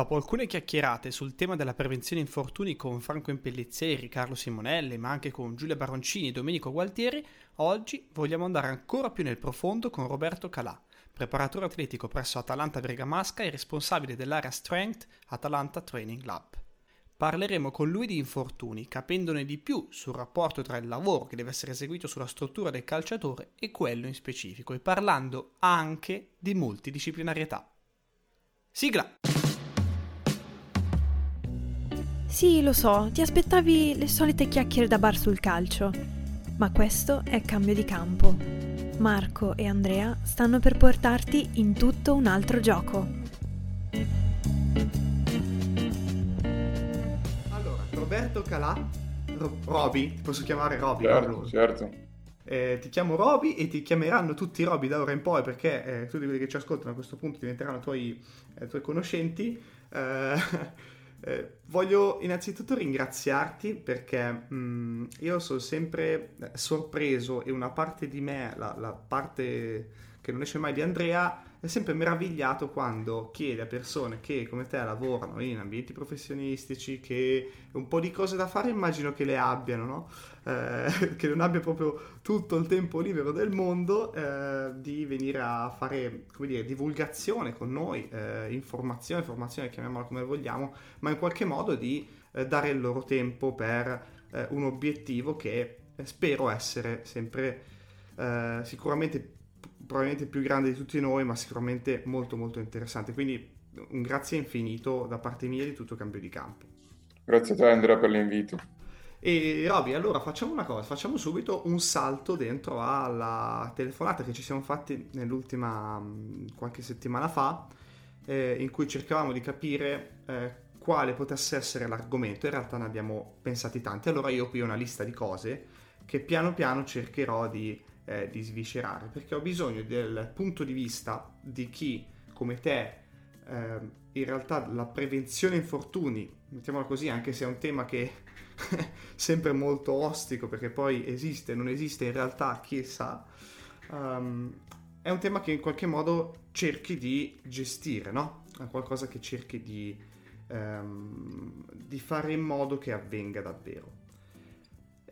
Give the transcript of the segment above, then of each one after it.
Dopo alcune chiacchierate sul tema della prevenzione infortuni con Franco Impellizzeri, Carlo Simonelli, ma anche con Giulia Baroncini e Domenico Gualtieri, oggi vogliamo andare ancora più nel profondo con Roberto Calà, preparatore atletico presso Atalanta Bergamasca e responsabile dell'area Strength Atalanta Training Lab. Parleremo con lui di infortuni, capendone di più sul rapporto tra il lavoro che deve essere eseguito sulla struttura del calciatore e quello in specifico, e parlando anche di multidisciplinarietà. Sigla! Sì, lo so, ti aspettavi le solite chiacchiere da bar sul calcio, ma questo è cambio di campo. Marco e Andrea stanno per portarti in tutto un altro gioco. Allora, Roberto Calà, Ro- Roby, ti posso chiamare Roby? Certo, certo. Eh, ti chiamo Roby e ti chiameranno tutti Roby da ora in poi perché eh, tutti quelli che ci ascoltano a questo punto diventeranno tuoi, eh, tuoi conoscenti. Eh, voglio innanzitutto ringraziarti perché mh, mm, io sono sempre eh, sorpreso e una parte di me, la, la parte che non esce mai di Andrea, è sempre meravigliato quando chiede a persone che come te lavorano in ambienti professionistici, che un po' di cose da fare immagino che le abbiano, no? Eh, che non abbia proprio tutto il tempo libero del mondo, eh, di venire a fare, come dire, divulgazione con noi, eh, informazione, informazione, chiamiamola come vogliamo, ma in qualche modo di eh, dare il loro tempo per eh, un obiettivo che spero essere sempre sicuramente probabilmente più grande di tutti noi, ma sicuramente molto molto interessante. Quindi un grazie infinito da parte mia di tutto Cambio di Campo. Grazie a te Andrea per l'invito. E Roby, allora facciamo una cosa, facciamo subito un salto dentro alla telefonata che ci siamo fatti nell'ultima qualche settimana fa, eh, in cui cercavamo di capire eh, quale potesse essere l'argomento. In realtà ne abbiamo pensati tanti. Allora io qui ho una lista di cose che piano piano cercherò di eh, di sviscerare, perché ho bisogno del punto di vista di chi, come te, eh, in realtà la prevenzione infortuni, mettiamola così, anche se è un tema che sempre molto ostico, perché poi esiste, non esiste, in realtà chi sa, um, è un tema che in qualche modo cerchi di gestire, no? È qualcosa che cerchi di, um, di fare in modo che avvenga davvero.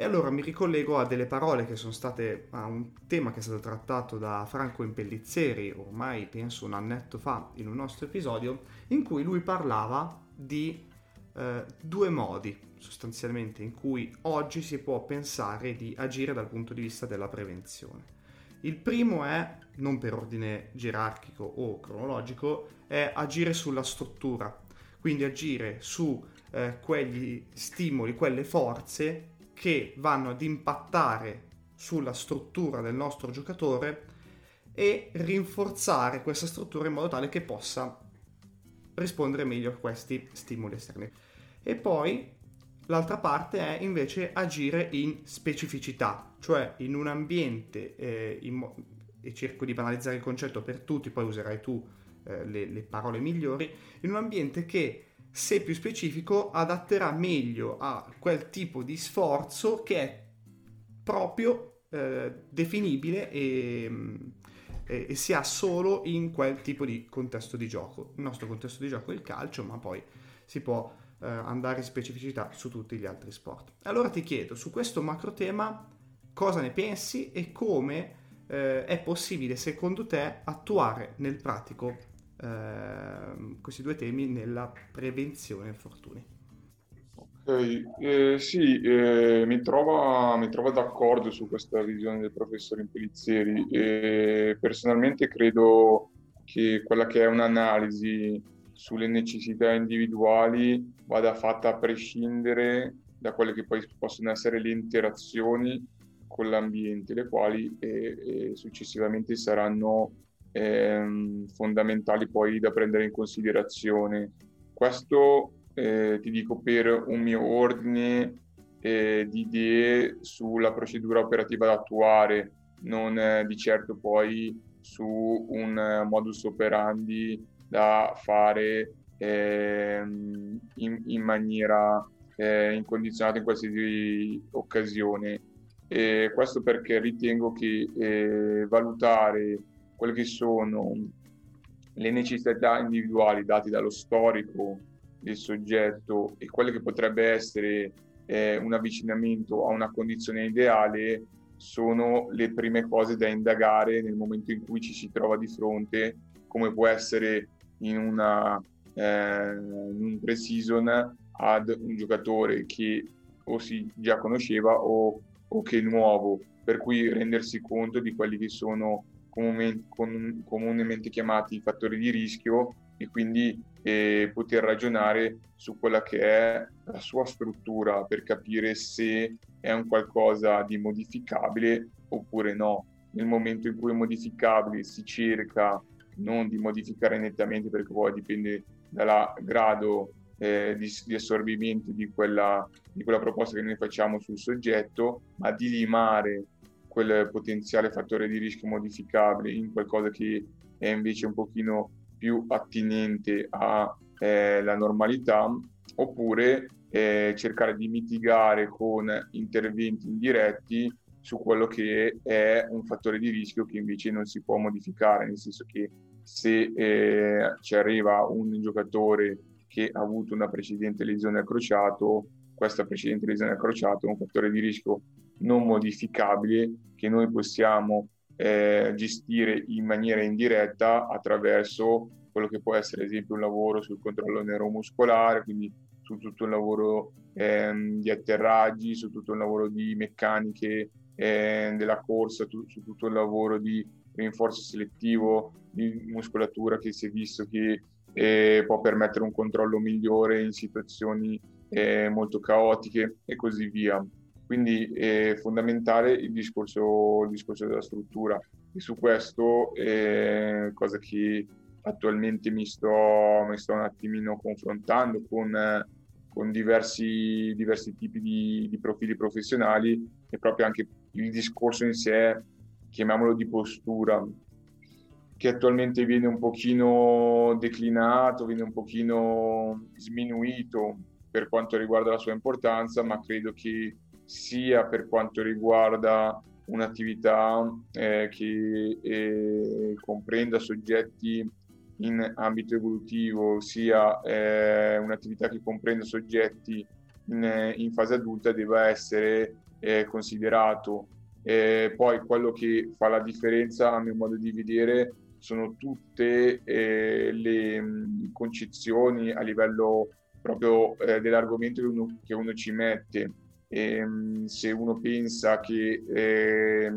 E allora mi ricollego a delle parole che sono state a un tema che è stato trattato da Franco Impellizzeri ormai penso un annetto fa in un nostro episodio in cui lui parlava di eh, due modi sostanzialmente in cui oggi si può pensare di agire dal punto di vista della prevenzione. Il primo è, non per ordine gerarchico o cronologico, è agire sulla struttura, quindi agire su eh, quegli stimoli, quelle forze che vanno ad impattare sulla struttura del nostro giocatore e rinforzare questa struttura in modo tale che possa rispondere meglio a questi stimoli esterni. E poi l'altra parte è invece agire in specificità, cioè in un ambiente, eh, in mo- e cerco di banalizzare il concetto per tutti, poi userai tu eh, le, le parole migliori, in un ambiente che se più specifico, adatterà meglio a quel tipo di sforzo che è proprio eh, definibile e, e, e, si ha solo in quel tipo di contesto di gioco. Il nostro contesto di gioco è il calcio, ma poi si può eh, andare in specificità su tutti gli altri sport. Allora ti chiedo, su questo macro tema, cosa ne pensi e come eh, è possibile secondo te attuare nel pratico eh, questi due temi nella prevenzione infortuni. Eh, sì, eh, mi, trovo, mi trovo d'accordo su questa visione del professor Impelizzieri. E personalmente credo che quella che è un'analisi sulle necessità individuali vada fatta a prescindere da quelle che poi possono essere le interazioni con l'ambiente, le quali eh, successivamente saranno ehm, fondamentali poi da prendere in considerazione. Questo eh, ti dico per un mio ordine eh, di idee sulla procedura operativa da attuare, non eh, di certo poi su un modus operandi da fare ehm, in, in, maniera eh, incondizionata in qualsiasi occasione. E questo perché ritengo che eh, valutare quelle che sono le necessità individuali date dallo storico del soggetto e quello che potrebbe essere eh, un avvicinamento a una condizione ideale sono le prime cose da indagare nel momento in cui ci si trova di fronte, come può essere in una eh, in un pre-season ad un giocatore che o si già conosceva o, o che è nuovo, per cui rendersi conto di quelli che sono comunemente, chiamati fattori di rischio e quindi eh, poter ragionare su quella che è la sua struttura per capire se è un qualcosa di modificabile oppure no. Nel momento in cui è modificabile si cerca non di modificare nettamente perché poi dipende dal grado eh, di, di, assorbimento di quella, di quella proposta che noi facciamo sul soggetto, ma di limare quel potenziale fattore di rischio modificabile in qualcosa che è invece un pochino più attinente alla eh, normalità, oppure eh, cercare di mitigare con interventi indiretti su quello che è un fattore di rischio che invece non si può modificare, nel senso che se eh, ci arriva un giocatore che ha avuto una precedente lesione al crociato, questa precedente lesione al crociato è un fattore di rischio non modificabile che noi possiamo eh, gestire in maniera indiretta attraverso quello che può essere ad esempio un lavoro sul controllo neuromuscolare, quindi su tutto un lavoro ehm, di atterraggi, su tutto un lavoro di meccaniche eh, della corsa, tu, su tutto il lavoro di rinforzo selettivo di muscolatura che si è visto che eh, può permettere un controllo migliore in situazioni eh, molto caotiche e così via. Quindi è fondamentale il discorso, il discorso della struttura e su questo è cosa che attualmente mi sto, mi sto un attimino confrontando con, con diversi, diversi tipi di, di profili professionali e proprio anche il discorso in sé, chiamiamolo di postura, che attualmente viene un pochino declinato, viene un pochino sminuito per quanto riguarda la sua importanza, ma credo che sia per quanto riguarda un'attività eh, che eh, comprenda soggetti in ambito evolutivo, sia eh, un'attività che comprenda soggetti in, in fase adulta, debba essere eh, considerato. poi quello che fa la differenza, a mio modo di vedere, sono tutte eh, le mh, concezioni a livello proprio eh, dell'argomento che uno, che uno, ci mette. E, mh, se uno pensa che eh,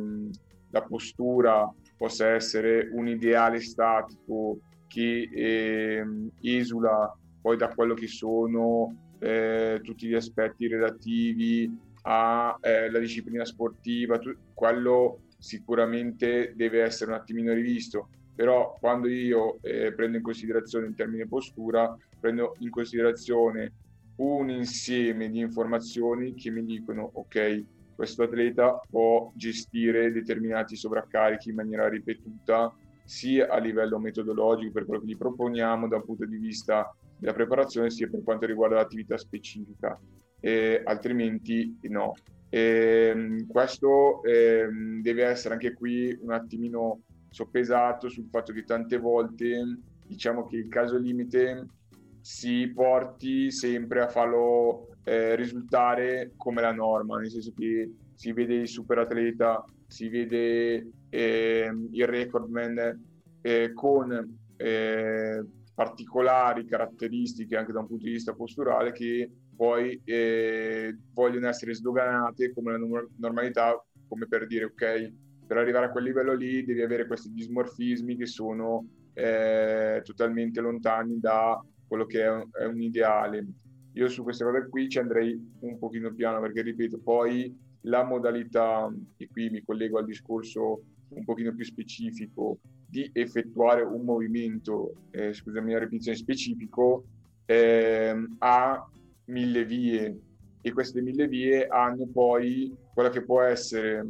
la postura possa essere un ideale statico che ehm, esula poi da quello che sono eh, tutti gli aspetti relativi alla eh, disciplina sportiva, tu, quello sicuramente deve essere un attimino rivisto. Però quando io eh, prendo in considerazione il termine postura, prendo in considerazione un insieme di informazioni che mi dicono ok, questo atleta può gestire determinati sovraccarichi in maniera ripetuta sia a livello metodologico per quello che gli proponiamo dal punto di vista della preparazione sia per quanto riguarda l'attività specifica eh, altrimenti no. Eh, questo eh, deve essere anche qui un attimino soppesato sul fatto che tante volte diciamo che il caso limite si porti sempre a farlo eh, risultare come la norma, nel senso che si vede il super atleta, si vede eh, il recordman eh, con eh, particolari caratteristiche anche da un punto di vista posturale che poi eh, vogliono essere sdoganate come la normalità, come per dire ok, per arrivare a quel livello lì devi avere questi dismorfismi che sono eh, totalmente lontani da quello che è un, è un, ideale. Io su queste cose qui ci andrei un pochino piano perché, ripeto, poi la modalità, e qui mi collego al discorso un pochino più specifico, di effettuare un movimento, eh, scusami la ripetizione specifico, eh, ha mille vie e queste mille vie hanno poi quella che può essere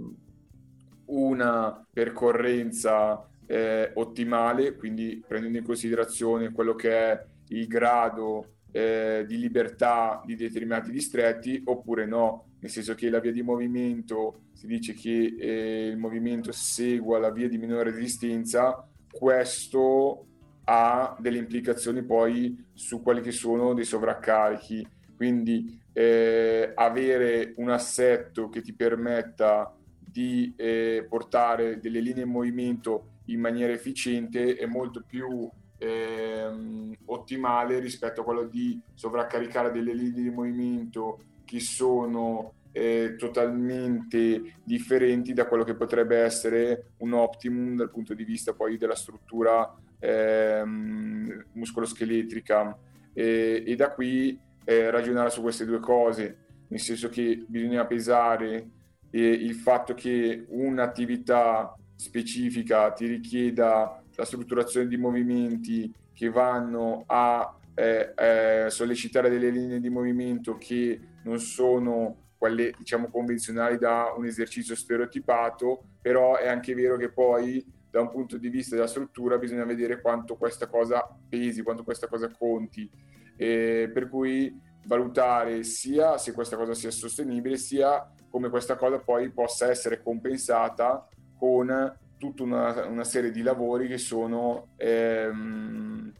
una percorrenza eh, ottimale, quindi prendendo in considerazione quello che è il grado eh, di libertà di determinati distretti, oppure no, nel senso che la via di movimento si dice che eh, il movimento segua la via di minore resistenza, questo ha delle implicazioni poi su quelli che sono dei sovraccarichi. Quindi eh, avere un assetto che ti permetta di eh, portare delle linee in movimento in maniera efficiente è molto più ehm, ottimale rispetto a quello di sovraccaricare delle linee di movimento che sono eh, totalmente differenti da quello che potrebbe essere un optimum dal punto di vista poi della struttura ehm, muscoloscheletrica. E, e, da qui eh, ragionare su queste due cose, nel senso che bisogna pesare eh, il fatto che un'attività specifica ti richieda la strutturazione di movimenti che vanno a eh, eh, sollecitare delle linee di movimento che non sono quelle diciamo convenzionali da un esercizio stereotipato, però è anche vero che poi da un punto di vista della struttura bisogna vedere quanto questa cosa pesi, quanto questa cosa conti, eh, per cui valutare sia se questa cosa sia sostenibile, sia come questa cosa poi possa essere compensata con tutta una, una serie di lavori che sono ehm,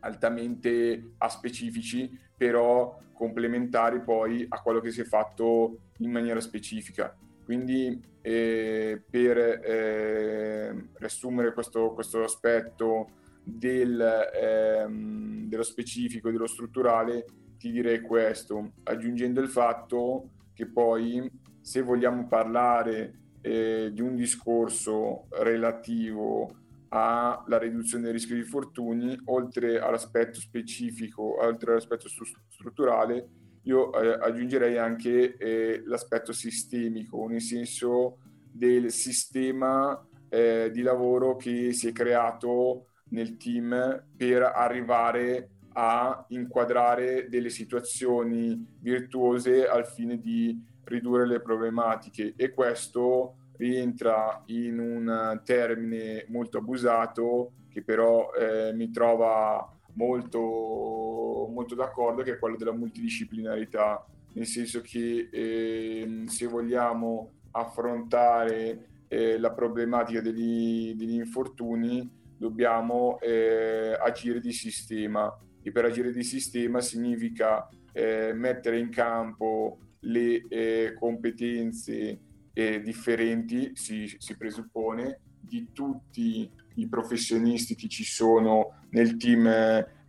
altamente aspecifici, però complementari poi a quello che si è fatto in maniera specifica. Quindi eh, per eh, riassumere questo, questo aspetto del, ehm, dello specifico dello strutturale, ti direi questo, aggiungendo il fatto che poi se vogliamo parlare eh, di un discorso relativo alla riduzione del rischio di infortuni, oltre all'aspetto specifico, oltre all'aspetto strutturale, io eh, aggiungerei anche eh, l'aspetto sistemico, nel senso del sistema eh, di lavoro che si è creato nel team per arrivare a inquadrare delle situazioni virtuose al fine di ridurre le problematiche. E questo rientra in un termine molto abusato che però eh, mi trova molto, molto d'accordo che è quello della multidisciplinarità. Nel senso che eh, se vogliamo affrontare eh, la problematica degli, degli infortuni dobbiamo eh, agire di sistema. E per agire di sistema significa eh, mettere in campo le eh, competenze eh, differenti, si, si, presuppone, di tutti i professionisti che ci sono nel team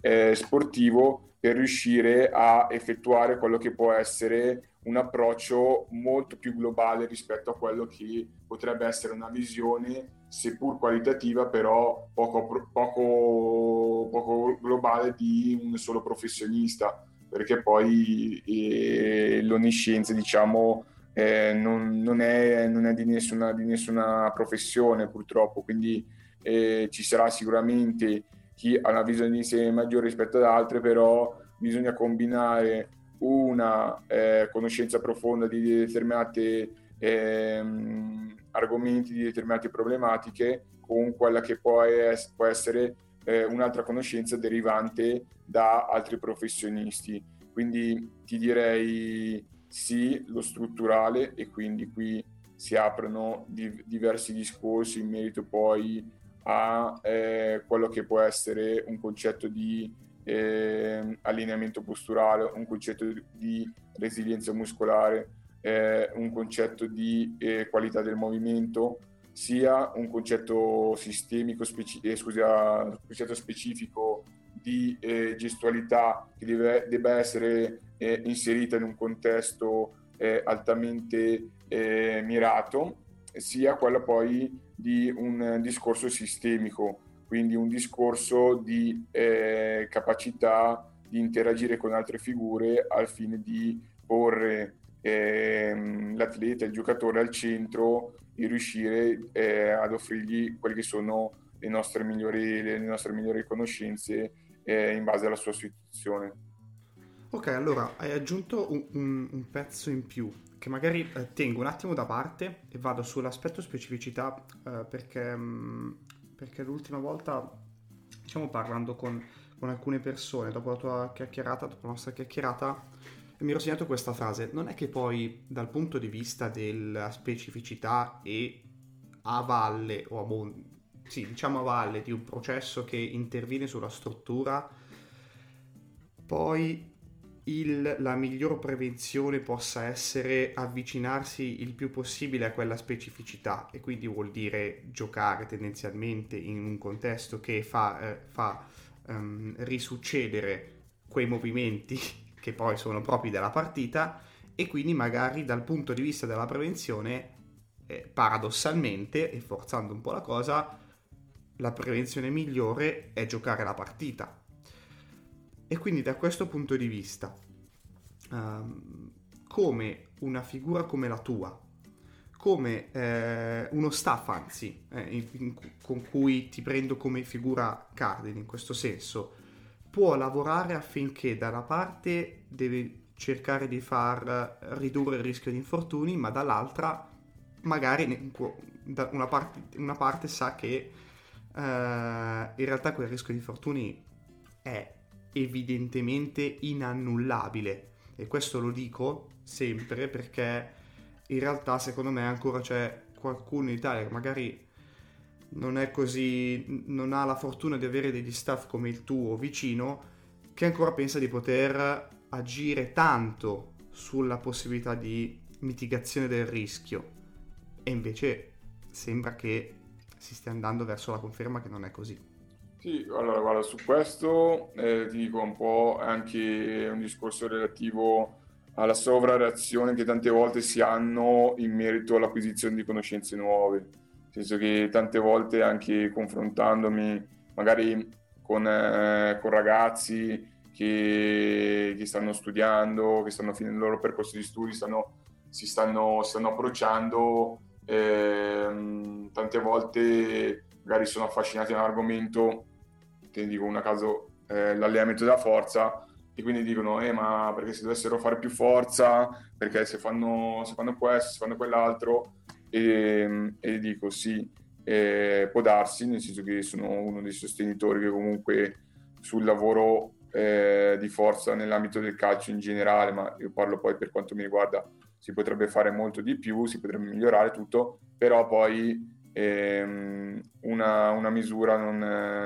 eh, sportivo per riuscire a effettuare quello che può essere un approccio molto più globale rispetto a quello che potrebbe essere una visione seppur qualitativa, però poco, poco, poco globale di un solo professionista, perché poi eh, l'onniscienza, diciamo, eh, non, non, è, non, è, di nessuna, di nessuna professione purtroppo, quindi eh, ci sarà sicuramente chi ha una visione di insieme maggiore rispetto ad altre, però bisogna combinare una eh, conoscenza profonda di determinate ehm, argomenti, di determinate problematiche con quella che può, es- può essere eh, un'altra conoscenza derivante da altri professionisti. Quindi ti direi sì, lo strutturale e quindi qui si aprono di- diversi discorsi in merito poi a eh, quello che può essere un concetto di eh, allineamento posturale, un concetto di resilienza muscolare, eh, un concetto di eh, qualità del movimento, sia un concetto sistemico, speci- eh, scusa, un concetto specifico di eh, gestualità che deve, debba essere inserita in un contesto altamente mirato, sia quella poi di un discorso sistemico, quindi un discorso di capacità di interagire con altre figure al fine di porre ehm, l'atleta, il giocatore al centro e riuscire eh, ad offrirgli quelle che sono le nostre migliori, le nostre migliori conoscenze eh, in base alla sua situazione. Ok, allora hai aggiunto un, un, un pezzo in più che magari eh, tengo un attimo da parte e vado sull'aspetto specificità eh, perché, mh, mm, perché l'ultima volta, diciamo parlando con, con alcune persone, dopo la tua chiacchierata, dopo la nostra chiacchierata, mi ero segnato questa frase. Non è che poi dal punto di vista della specificità e a valle o a monte sì, diciamo a valle di un processo che interviene sulla struttura, poi il, la miglior prevenzione possa essere avvicinarsi il più possibile a quella specificità e quindi vuol dire giocare tendenzialmente in un contesto che fa, eh, fa um, risuccedere quei movimenti che poi sono propri della partita e quindi magari dal punto di vista della prevenzione eh, paradossalmente e forzando un po' la cosa la prevenzione migliore è giocare la partita e quindi da questo punto di vista, um, come una figura come la tua, come eh, uno staff anzi, eh, in, in, con cui ti prendo come figura cardine in questo senso, può lavorare affinché da una parte deve cercare di far ridurre il rischio di infortuni, ma dall'altra magari una parte, una parte sa che eh, in realtà quel rischio di infortuni è evidentemente inannullabile e questo lo dico sempre perché in realtà secondo me ancora c'è qualcuno in Italia che magari non è così non ha la fortuna di avere degli staff come il tuo vicino che ancora pensa di poter agire tanto sulla possibilità di mitigazione del rischio e invece sembra che si stia andando verso la conferma che non è così. Sì, allora guarda, su questo eh, ti dico un po' anche un discorso relativo alla sovrareazione che tante volte si hanno in merito all'acquisizione di conoscenze nuove. Nel senso che tante volte anche confrontandomi magari con, eh, con ragazzi che, che, stanno studiando, che stanno finendo il loro percorso di studi, stanno, si, stanno, stanno approcciando, eh, tante volte magari sono affascinati da un argomento te ne dico una caso, eh, l'allenamento della forza, e quindi dicono, eh, ma perché se dovessero fare più forza, perché se fanno, se fanno questo, se fanno quell'altro, e, e dico sì, eh, può darsi, nel senso che sono uno dei sostenitori che comunque sul lavoro eh, di forza nell'ambito del calcio in generale, ma io parlo poi per quanto mi riguarda, si potrebbe fare molto di più, si potrebbe migliorare tutto, però poi ehm, una, una, misura non,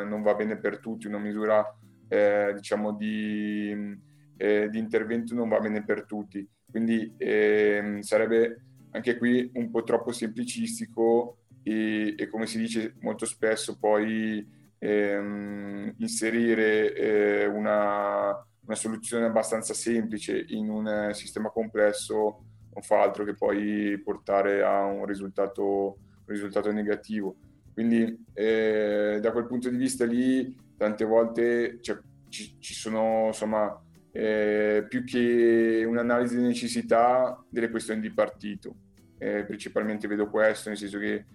non, va bene per tutti, una misura eh, diciamo di, eh, di, intervento non va bene per tutti. Quindi ehm, sarebbe anche qui un po' troppo semplicistico e, e come si dice molto spesso poi ehm, inserire eh, una, una soluzione abbastanza semplice in un sistema complesso non fa altro che poi portare a un risultato risultato negativo. Quindi eh, da quel punto di vista lì tante volte cioè, ci, ci, sono insomma eh, più che un'analisi di necessità delle questioni di partito. Eh, principalmente vedo questo, nel senso che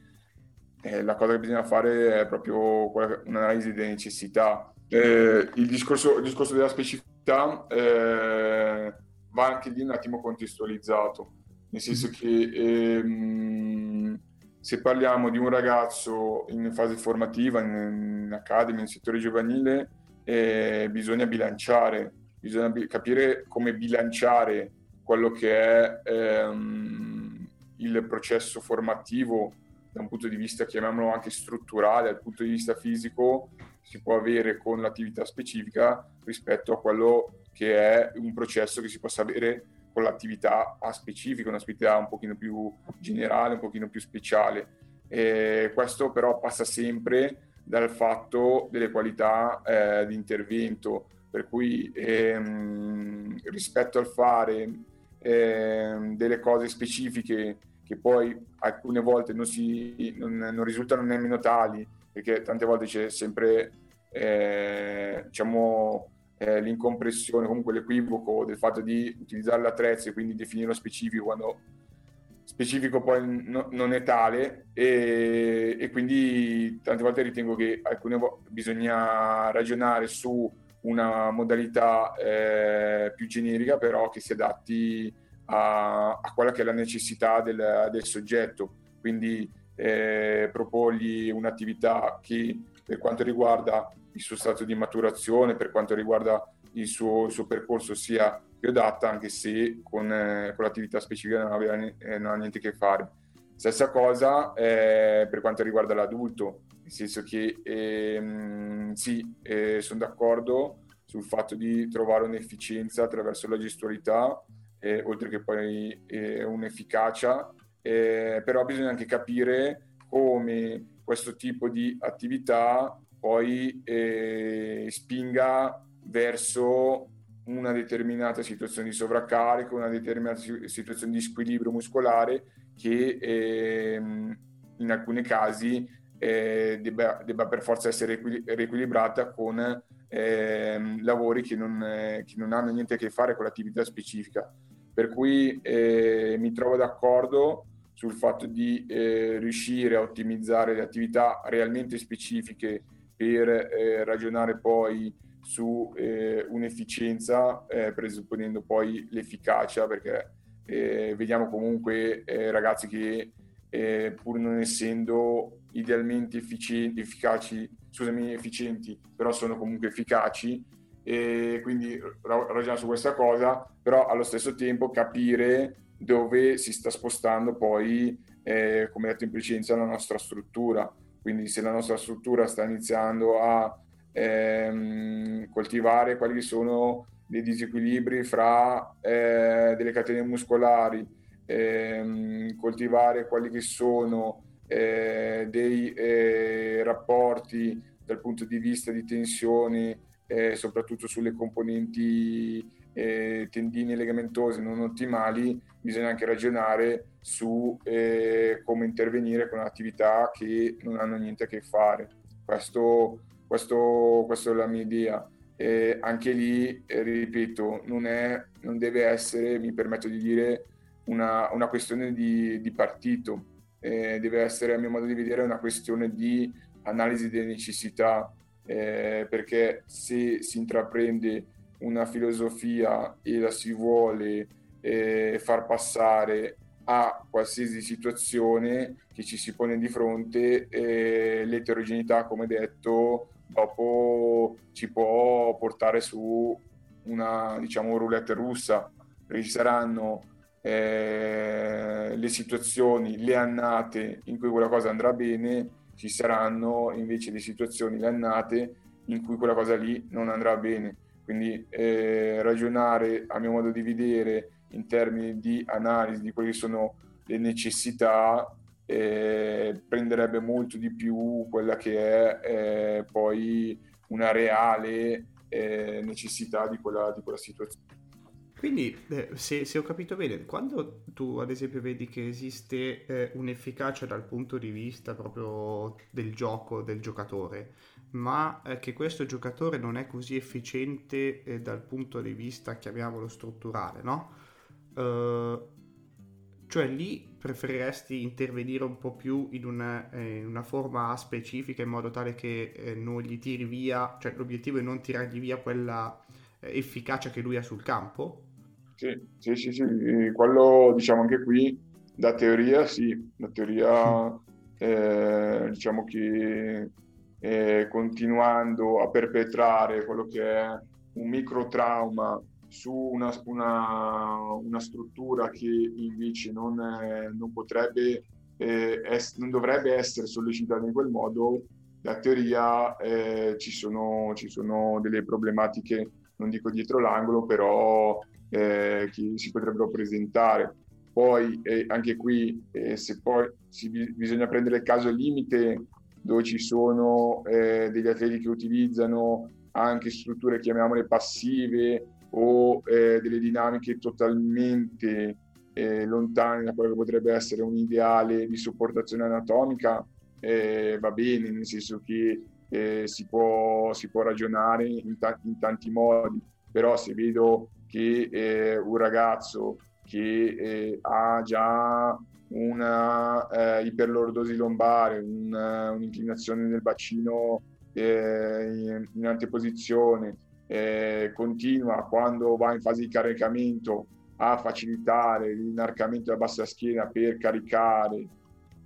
eh, la cosa che bisogna fare è proprio un'analisi delle necessità. Eh, il discorso, il, discorso, della specificità eh, va anche lì un attimo contestualizzato, nel senso che ehm, se parliamo di un ragazzo in fase formativa, in, in academy, in settore giovanile, eh, bisogna bilanciare, bisogna bi- capire come bilanciare quello che è ehm, il processo formativo da un punto di vista, chiamiamolo anche strutturale, dal punto di vista fisico, si può avere con l'attività specifica rispetto a quello che è un processo che si possa avere con l'attività a specifica, un'attività un pochino più generale, un pochino più speciale. E questo però passa sempre dal fatto delle qualità eh, di intervento, per cui ehm, rispetto al fare ehm, delle cose specifiche che poi alcune volte non, si, non, non risultano nemmeno tali, perché tante volte c'è sempre eh, diciamo, eh, l'incompressione, comunque l'equivoco del fatto di utilizzare l'attrezzo e quindi definirlo specifico quando specifico poi no, non è tale. E, e, quindi tante volte ritengo che alcune volte bisogna ragionare su una modalità eh, più generica però che si adatti a, a, quella che è la necessità del, del soggetto. Quindi eh, proporgli un'attività che per quanto riguarda il suo stato di maturazione, per quanto riguarda il suo, il suo percorso sia più adatta, anche se con, eh, con l'attività specifica non, aveva, eh, non ha niente a che fare. Stessa cosa eh, per quanto riguarda l'adulto, nel senso che ehm, sì, eh, sono d'accordo sul fatto di trovare un'efficienza attraverso la gestualità, eh, oltre che poi eh, un'efficacia, però bisogna anche capire come questo tipo di attività poi eh, spinga verso una determinata situazione di sovraccarico, una determinata situazione di squilibrio muscolare che ehm, in alcuni casi eh, debba, debba, per forza essere riequilibrata con eh, lavori che non, eh, che non, hanno niente a che fare con l'attività specifica. Per cui eh, mi trovo d'accordo sul fatto di eh, riuscire a ottimizzare le attività realmente specifiche per eh, ragionare poi su un'efficienza, presupponendo poi l'efficacia, perché vediamo comunque ragazzi che eh, pur non essendo idealmente efficienti, efficaci, scusami, efficienti, però sono comunque efficaci. E quindi ragioniamo su questa cosa, però allo stesso tempo capire dove si sta spostando poi, eh, come detto in precedenza, la nostra struttura. Quindi se la nostra struttura sta iniziando a ehm, coltivare quali sono dei disequilibri fra eh, delle catene muscolari, ehm, coltivare quelli che sono eh, dei eh, rapporti dal punto di vista di tensione, eh, soprattutto sulle componenti eh, tendine e legamentose non ottimali, bisogna anche ragionare su eh, come intervenire con attività che non hanno niente a che fare. Questo, questo, questa è la mia idea. Eh, anche lì, ripeto, non, è, non deve essere, mi permetto di dire, una, una questione di, di partito, eh, deve essere a mio modo di vedere una questione di analisi delle necessità, eh, perché se si intraprende una filosofia e la si vuole eh, far passare a qualsiasi situazione che ci si pone di fronte, eh, l'eterogeneità, come detto, dopo ci può portare su una diciamo roulette russa, ci saranno eh, le situazioni, le annate in cui quella cosa andrà bene, ci saranno invece le situazioni, le annate in cui quella cosa lì non andrà bene. Quindi eh, ragionare, a mio modo di vedere, in termini di analisi di quelle che sono le necessità, eh, prenderebbe molto di più quella che è eh, poi una reale eh, necessità di quella, di quella situazione. Quindi, eh, se, se, ho capito bene, quando tu ad esempio vedi che esiste eh, un'efficacia dal punto di vista proprio del gioco, del giocatore, ma eh, che questo giocatore non è così efficiente eh, dal punto di vista, chiamiamolo strutturale, no? Uh, cioè lì preferiresti intervenire un po' più in una, eh, in una forma specifica in modo tale che eh, non gli tiri via, cioè l'obiettivo è non tirargli via quella efficacia che lui ha sul campo? Sì, sì, sì, sì, quello diciamo anche qui da teoria sì, da teoria eh, diciamo che eh, continuando a perpetrare quello che è un microtrauma su una, una, una struttura che invece non, è, non potrebbe, eh, es, non dovrebbe essere sollecitata in quel modo, da teoria eh, ci sono, ci sono delle problematiche, non dico dietro l'angolo, però eh, che si potrebbero presentare. Poi eh, anche qui, eh, se poi si, bisogna prendere il caso limite dove ci sono eh, degli atleti che utilizzano anche strutture, chiamiamole passive, o eh, delle dinamiche totalmente eh, lontane da quello che potrebbe essere un ideale di supportazione anatomica, va bene, nel senso che si può, si, può, ragionare in, ta- in tanti modi, però se vedo che eh, un ragazzo che eh, ha già una eh, iperlordosi lombare, un, un'inclinazione del bacino eh, in, anteposizione, eh, continua quando va in fase di caricamento a facilitare l'inarcamento della bassa schiena per caricare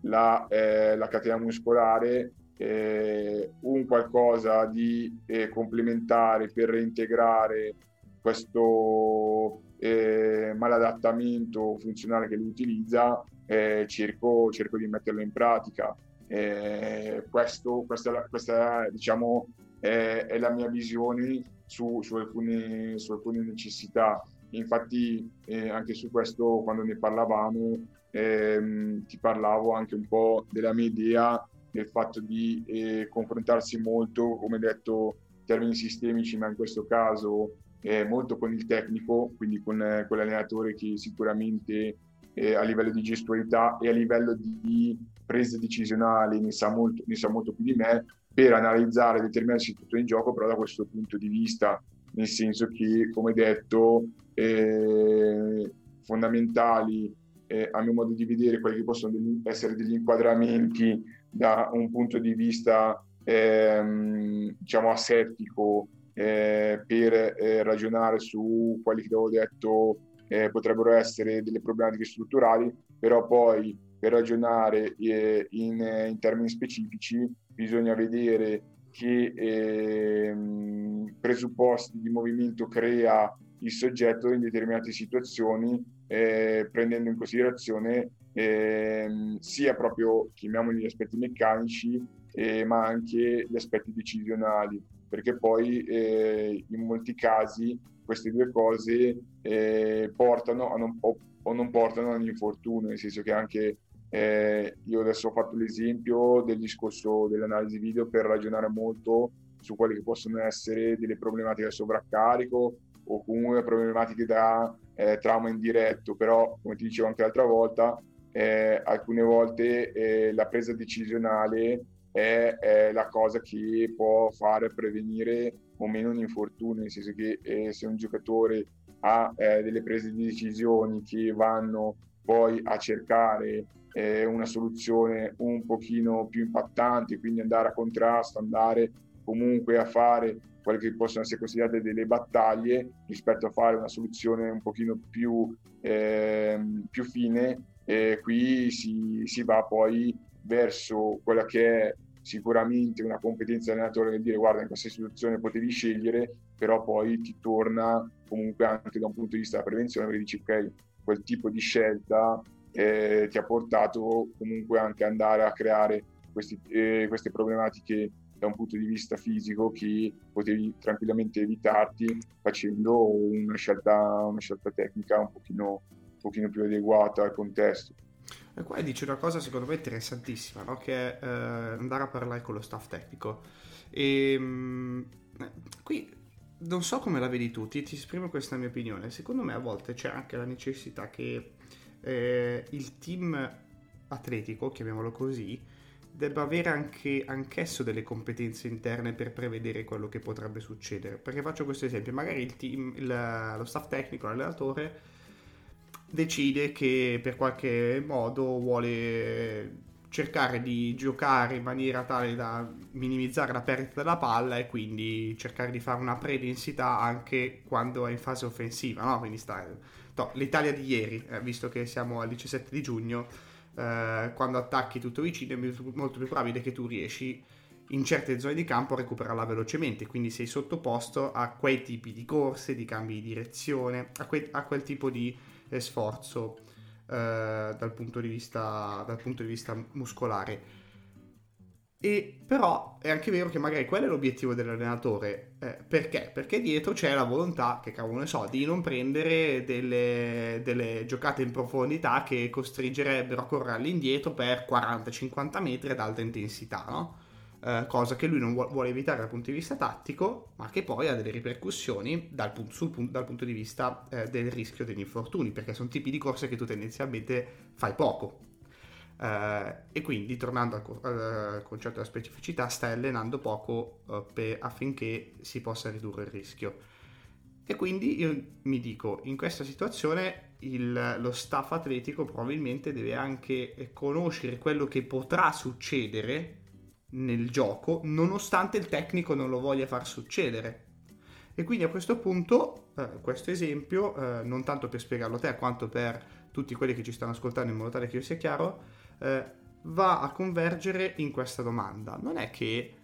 la, eh, la catena muscolare, un qualcosa di complementare per reintegrare questo eh, maladattamento funzionale che lui utilizza, eh, cerco, cerco, di metterlo in pratica. Eh, questo, questa, questa diciamo, è, è, la mia visione su, su, alcune, su alcune, necessità. Infatti eh, anche su questo quando ne parlavamo ehm, ti parlavo anche un po' della mia idea del fatto di eh, confrontarsi molto, come detto, termini sistemici, ma in questo caso eh, molto con il tecnico, quindi con, eh, con l'allenatore che sicuramente eh, a livello di gestualità e a livello di presa decisionale ne sa, molto, ne sa molto più di me per analizzare determinate situazioni in gioco, però da questo punto di vista, nel senso che, come detto, eh, fondamentali eh, a mio modo di vedere quelli che possono essere degli inquadramenti da un punto di vista ehm, diciamo asettico eh, per eh, ragionare su quelli che avevo detto eh, potrebbero essere delle problematiche strutturali, però poi per ragionare eh, in, in, termini specifici bisogna vedere che ehm, presupposti di movimento crea il soggetto in determinate situazioni, eh, prendendo in considerazione ehm, sia proprio, chiamiamoli gli aspetti meccanici, eh, ma anche gli aspetti decisionali, perché poi eh, in molti casi queste due cose eh, portano non, o, o, non portano all'infortunio, nel senso che anche eh, io adesso ho fatto l'esempio del discorso dell'analisi video per ragionare molto su quelle che possono essere delle problematiche da sovraccarico o comunque problematiche da eh, trauma indiretto, però come ti dicevo anche l'altra volta, eh, alcune volte eh, la presa decisionale è, è, la cosa che può fare prevenire o meno un infortunio, nel senso che eh, se un giocatore ha eh, delle prese di decisioni che vanno poi a cercare eh, una soluzione un pochino più impattante, quindi andare a contrasto, andare comunque a fare quelle che possono essere considerate delle battaglie rispetto a fare una soluzione un pochino più, eh, più fine, qui si, si va poi verso quella che è sicuramente una competenza allenatore nel dire guarda in questa situazione potevi scegliere però poi ti torna comunque anche da un punto di vista della prevenzione perché dici ok quel tipo di scelta eh, ti ha portato comunque anche ad andare a creare questi, eh, queste problematiche da un punto di vista fisico che potevi tranquillamente evitarti facendo una scelta, una scelta tecnica un pochino, un pochino più adeguata al contesto. E qua dice una cosa secondo me interessantissima, no? che è eh, andare a parlare con lo staff tecnico. E mh, mm, qui non so come la vedi tu, ti, ti, esprimo questa mia opinione. Secondo me a volte c'è anche la necessità che eh, il team atletico, chiamiamolo così, debba avere anche anch'esso delle competenze interne per prevedere quello che potrebbe succedere. Perché faccio questo esempio, magari il team, il, lo staff tecnico, l'allenatore decide che per qualche modo vuole cercare di giocare in maniera tale da minimizzare la perdita della palla e quindi cercare di fare una predensità anche quando è in fase offensiva, no? Quindi sta, no, l'Italia di ieri, eh, visto che siamo al 17 di giugno, eh, quando attacchi tutto vicino è molto più probabile che tu riesci in certe zone di campo a recuperarla velocemente, quindi sei sottoposto a quei tipi di corse, di cambi di direzione, a, que- a quel tipo di sforzo eh, dal, punto vista, dal, punto di vista, muscolare. E però è anche vero che magari quello è l'obiettivo dell'allenatore. Eh, perché? Perché dietro c'è la volontà, che cavolo ne so, di non prendere delle, delle giocate in profondità che costringerebbero a correre all'indietro per 40-50 metri ad alta intensità, no? Eh, cosa che lui non vuole evitare dal punto di vista tattico, ma che poi ha delle ripercussioni dal, sul, dal punto di vista eh, del rischio degli infortuni, perché sono tipi di corse che tu tendenzialmente fai poco. Eh, e quindi, tornando al, al, concetto della specificità, stai allenando poco eh, per, affinché si possa ridurre il rischio. E quindi io mi dico, in questa situazione il, lo staff atletico probabilmente deve anche conoscere quello che potrà succedere nel gioco, nonostante il tecnico non lo voglia far succedere. E quindi a questo punto, eh, questo esempio, eh, non tanto per spiegarlo a te, quanto per tutti quelli che ci stanno ascoltando in modo tale che io sia chiaro, eh, va a convergere in questa domanda. Non è che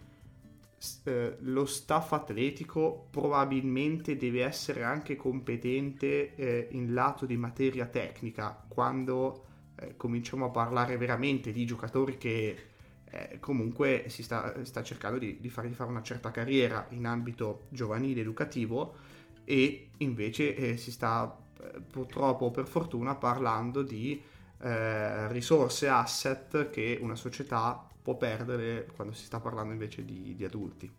eh, lo staff atletico probabilmente deve essere anche competente eh, in lato di materia tecnica, quando eh, cominciamo a parlare veramente di giocatori che eh, comunque si sta, sta cercando di, di, fargli fare una certa carriera in ambito giovanile educativo e invece eh, si sta eh, purtroppo o per fortuna parlando di eh, risorse, asset che una società può perdere quando si sta parlando invece di, di adulti.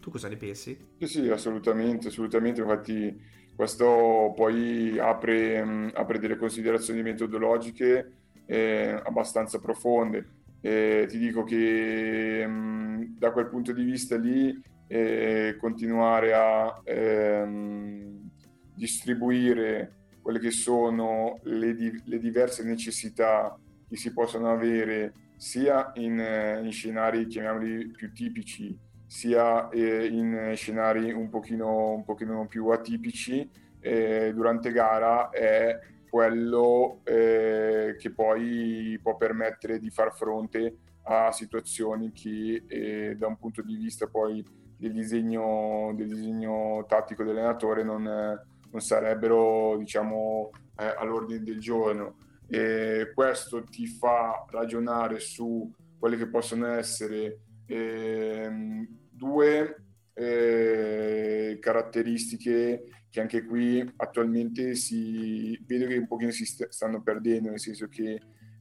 Tu cosa ne pensi? Sì, sì, assolutamente, assolutamente. Infatti questo poi apre, apre delle considerazioni metodologiche eh, abbastanza profonde. Eh, ti dico che mh, da quel punto di vista lì eh, continuare a ehm, distribuire quelle che sono le, di- le, diverse necessità che si possono avere sia in, in scenari, chiamiamoli più tipici, sia eh, in scenari un pochino, un pochino più atipici eh, durante gara è quello eh, che poi può permettere di far fronte a situazioni che eh, da un punto di vista poi del disegno, del disegno tattico dell'allenatore non, non sarebbero diciamo eh, all'ordine del giorno. E questo ti fa ragionare su quelle che possono essere ehm, eh, caratteristiche che anche qui attualmente si vedo che un pochino si st- stanno perdendo, nel senso che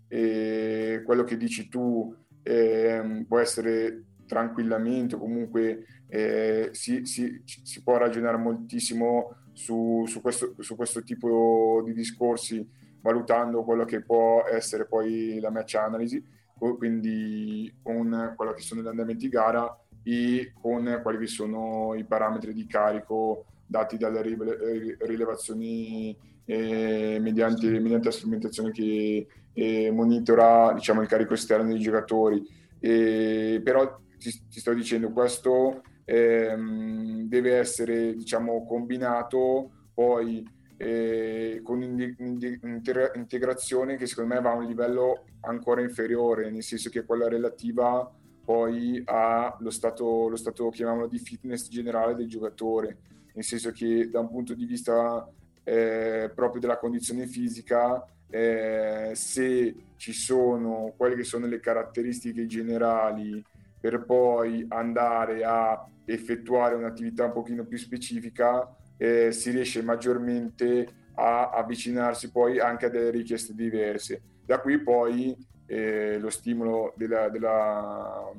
eh, quello che dici tu eh, può essere tranquillamente comunque eh, si, si, si, può ragionare moltissimo su, su, questo, su, questo, tipo di discorsi valutando quello che può essere poi la match analysi quindi con quello che sono gli andamenti gara e con quali che sono i parametri di carico dati dalle rilevazioni eh, mediante, mediante, la strumentazione che eh, monitora diciamo, il carico esterno dei giocatori. E, però ti, ti, sto dicendo, questo ehm, deve essere diciamo, combinato poi eh, con un'integrazione che secondo me va a un livello ancora inferiore, nel senso che quella relativa poi allo stato, lo stato, chiamiamolo, di fitness generale del giocatore nel senso che da un punto di vista eh, proprio della condizione fisica, eh, se ci sono quelle che sono le caratteristiche generali per poi andare a effettuare un'attività un pochino più specifica, eh, si riesce maggiormente a avvicinarsi poi anche a delle richieste diverse. Da qui poi eh, lo stimolo della, della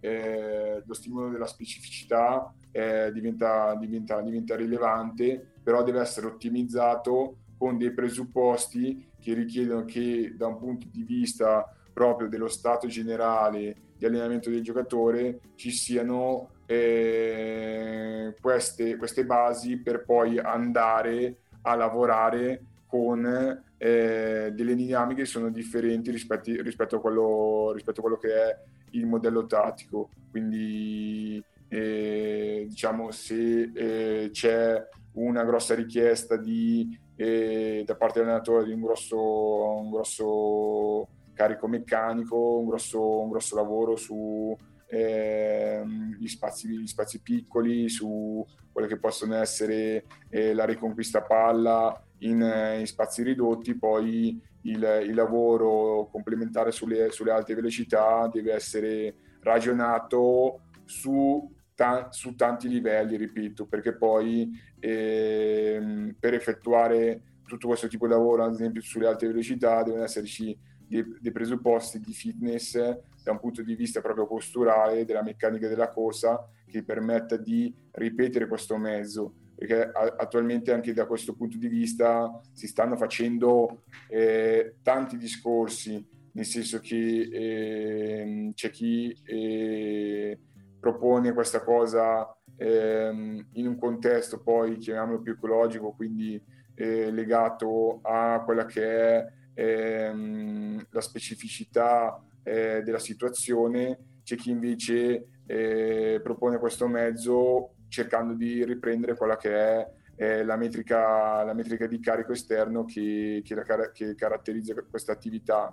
eh, lo stimolo della specificità eh, diventa, diventa, diventa rilevante, però deve essere ottimizzato con dei presupposti che richiedono che da un punto di vista proprio dello stato generale di allenamento del giocatore ci siano eh, queste, queste, basi per poi andare a lavorare con delle dinamiche che sono differenti rispetto, rispetto, a quello, rispetto a quello che è il modello tattico. Quindi eh, diciamo se eh, c'è una grossa richiesta di, da parte dell'allenatore di un grosso, un grosso carico meccanico, un grosso, un grosso lavoro su ehm, gli, spazi, gli spazi piccoli, su quelle che possono essere eh, la riconquista palla in, in spazi ridotti, poi il, il lavoro complementare sulle, sulle, alte velocità deve essere ragionato su, ta, su tanti livelli, ripeto, perché poi eh, per effettuare tutto questo tipo di lavoro, ad esempio sulle alte velocità, devono esserci dei, dei presupposti di fitness da un punto di vista proprio posturale, della meccanica della cosa, che permetta di ripetere questo mezzo perché attualmente anche da questo punto di vista si stanno facendo eh, tanti discorsi, nel senso che eh, c'è chi eh, propone questa cosa ehm, in un contesto poi chiamiamolo più ecologico, quindi eh, legato a quella che è ehm, la specificità eh, della situazione, c'è chi invece eh, propone questo mezzo cercando di riprendere quella che è eh, la, metrica, la, metrica, di carico esterno che, che, la, che caratterizza questa attività.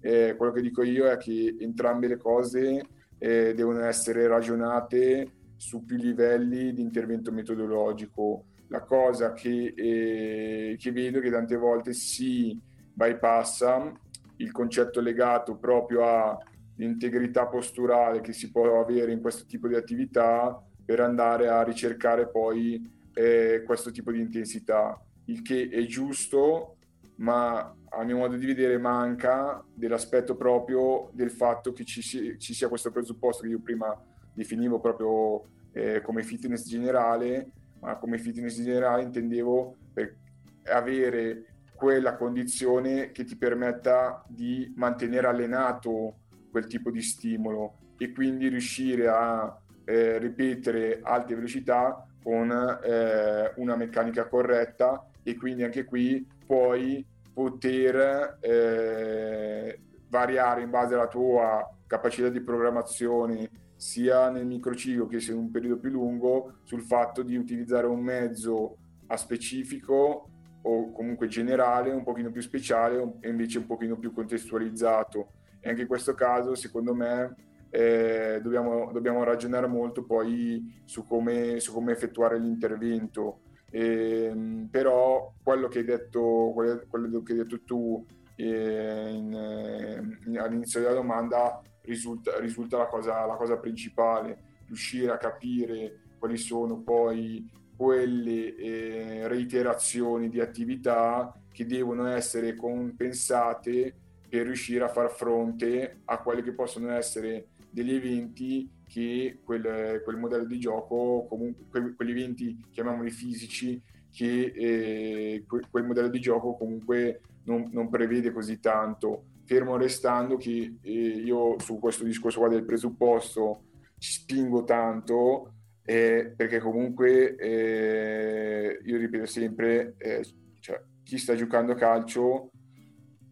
Eh, quello che dico io è che entrambe le cose eh, devono essere ragionate su più livelli di intervento metodologico. La cosa che, eh, che vedo è che tante volte si bypassa il concetto legato proprio a, l'integrità posturale che si può avere in questo tipo di attività per andare a ricercare poi eh, questo tipo di intensità, il che è giusto, ma a mio modo di vedere manca dell'aspetto proprio del fatto che ci, si, ci sia questo presupposto che io prima definivo proprio eh, come fitness generale, ma come fitness generale intendevo per avere quella condizione che ti permetta di mantenere allenato quel tipo di stimolo e quindi riuscire a eh, ripetere alte velocità con eh, una meccanica corretta e quindi anche qui puoi poter eh, variare in base alla tua capacità di programmazione sia nel microciclo che se in un periodo più lungo sul fatto di utilizzare un mezzo a specifico o comunque generale, un pochino più speciale e invece un pochino più contestualizzato. E anche in questo caso, secondo me, eh, dobbiamo, dobbiamo, ragionare molto poi su come, su come effettuare l'intervento. E, ehm, però quello che hai detto, quello che hai detto tu eh, in, in, all'inizio della domanda risulta, risulta la, cosa, la cosa principale, riuscire a capire quali sono poi quelle eh, reiterazioni di attività che devono essere compensate per riuscire a far fronte a quelli che possono essere degli eventi che quel, quel modello di gioco, comunque que, quegli eventi chiamiamoli fisici, che eh, quel modello di gioco comunque non, non, prevede così tanto, fermo restando che eh, io su questo discorso qua del presupposto ci spingo tanto eh, perché comunque eh, io ripeto sempre, eh, cioè, chi sta giocando a calcio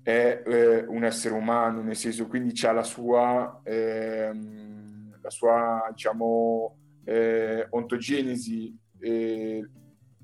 è eh, un essere umano, nel senso quindi ha la sua, ehm, la sua diciamo, eh, ontogenesi eh,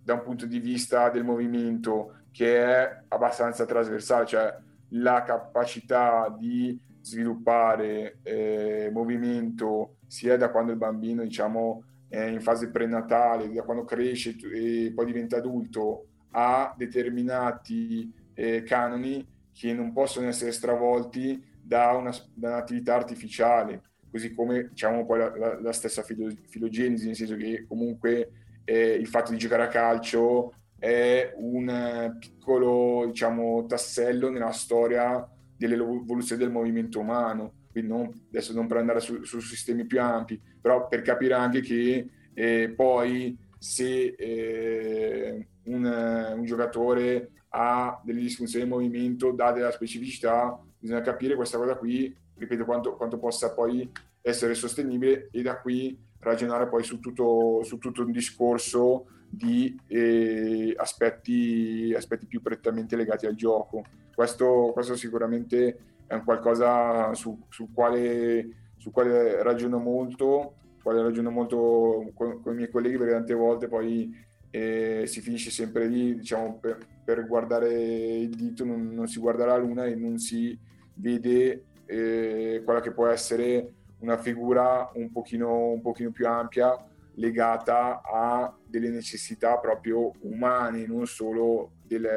da un punto di vista del movimento che è abbastanza trasversale, cioè la capacità di sviluppare eh, movimento sia da quando il bambino diciamo è in fase prenatale, da quando cresce e poi diventa adulto, ha determinati eh, canoni che non possono essere stravolti da, una, da un'attività artificiale, così come diciamo poi la, la, la stessa filo, filogenesi, nel senso che comunque eh, il fatto di giocare a calcio è un piccolo diciamo, tassello nella storia dell'evoluzione del movimento umano. Quindi non, adesso non per andare su, su, sistemi più ampi, però per capire anche che eh, poi se eh, un, un giocatore ha delle disfunzioni di movimento, dà della specificità, bisogna capire questa cosa qui, ripeto, quanto, quanto possa poi essere sostenibile e da qui ragionare poi su tutto, su tutto un discorso di eh, aspetti, aspetti, più prettamente legati al gioco. Questo, questo sicuramente è un qualcosa su, su, quale, su quale ragiono molto, quale ragiono molto con, con i miei colleghi perché tante volte poi eh, si finisce sempre lì, diciamo, per, per guardare il dito non, non, si guarda la luna e non si vede eh, quella che può essere una figura un pochino, un pochino più ampia legata a delle necessità proprio umane, non solo del,